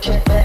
Check that.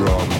drum.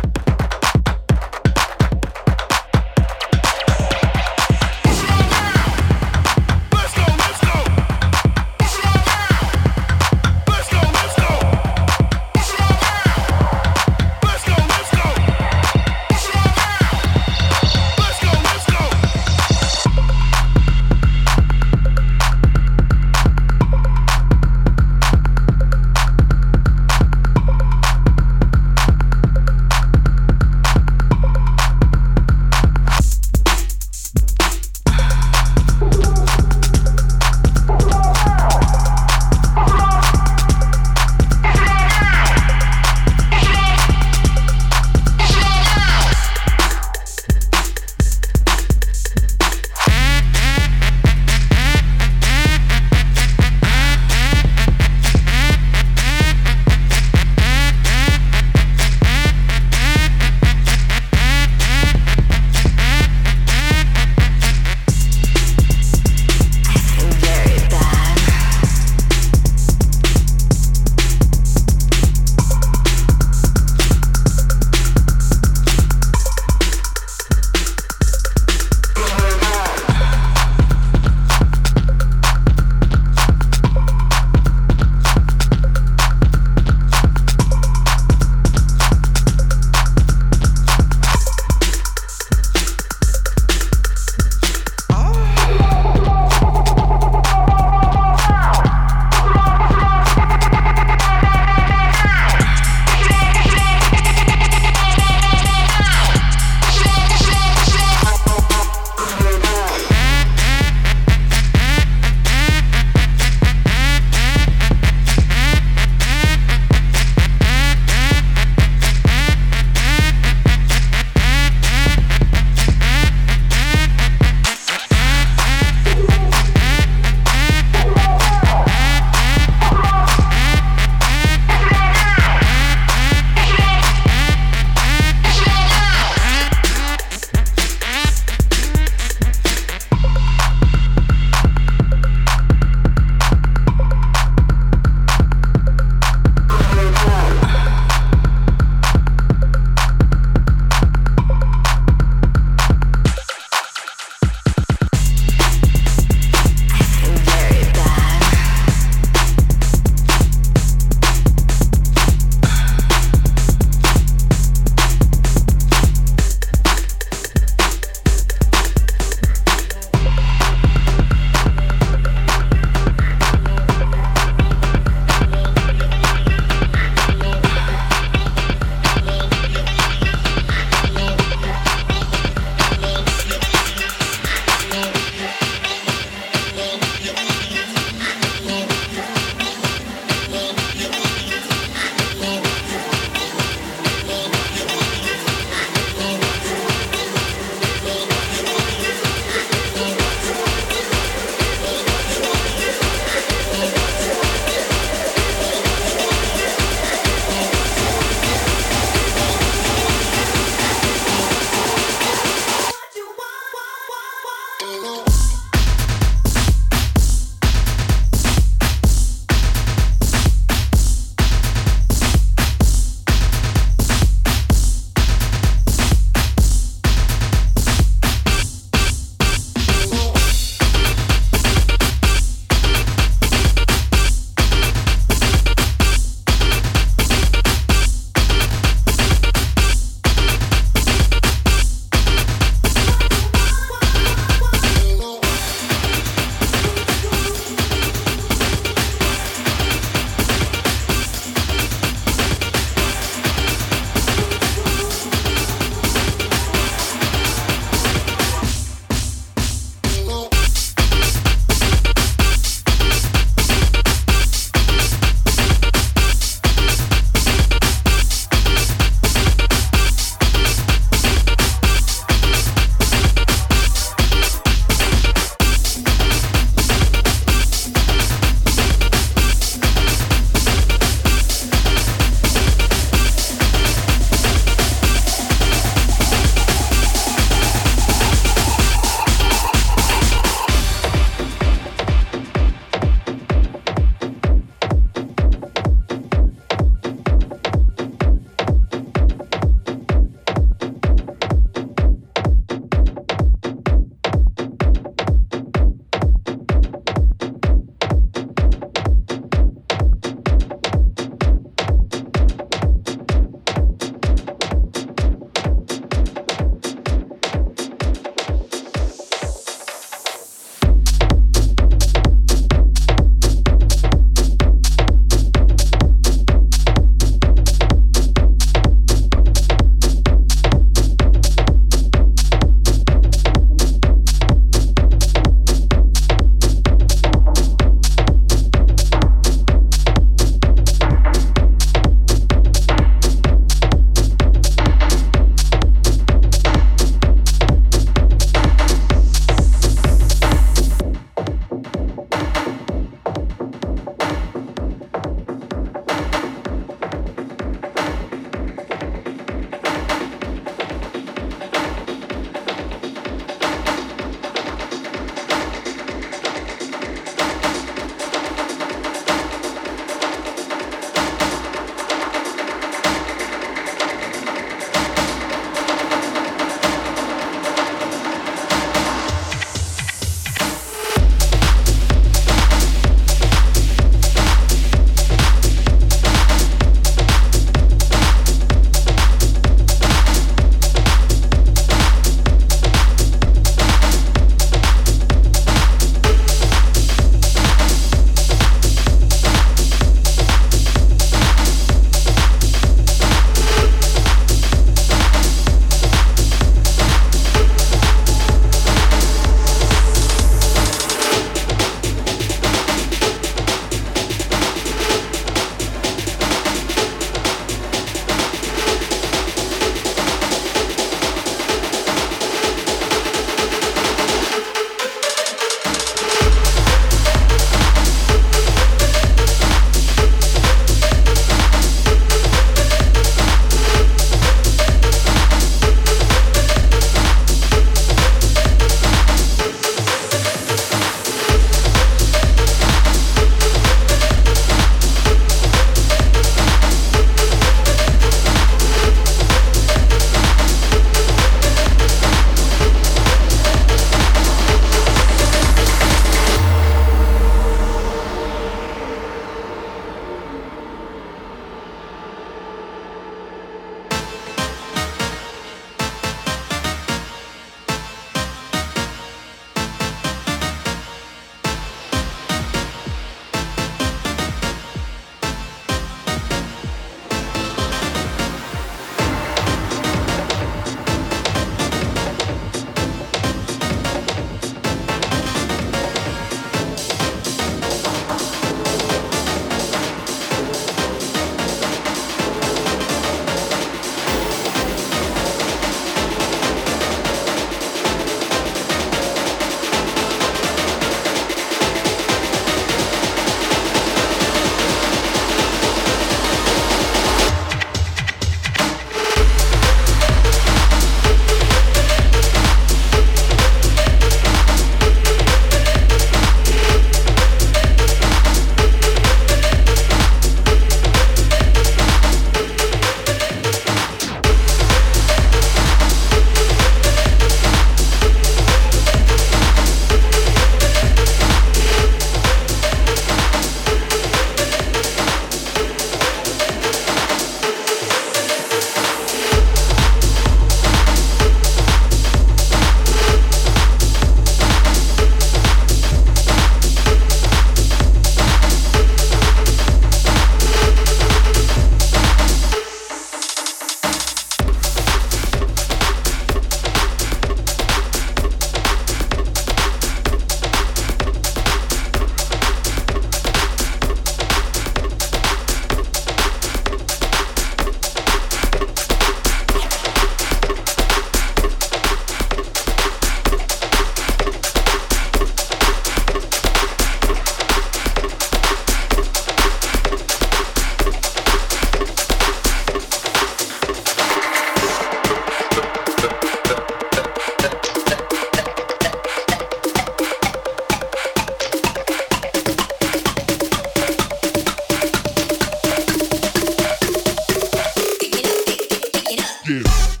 you.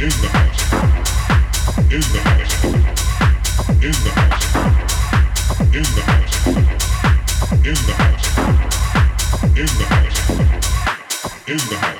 in the house.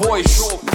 voice.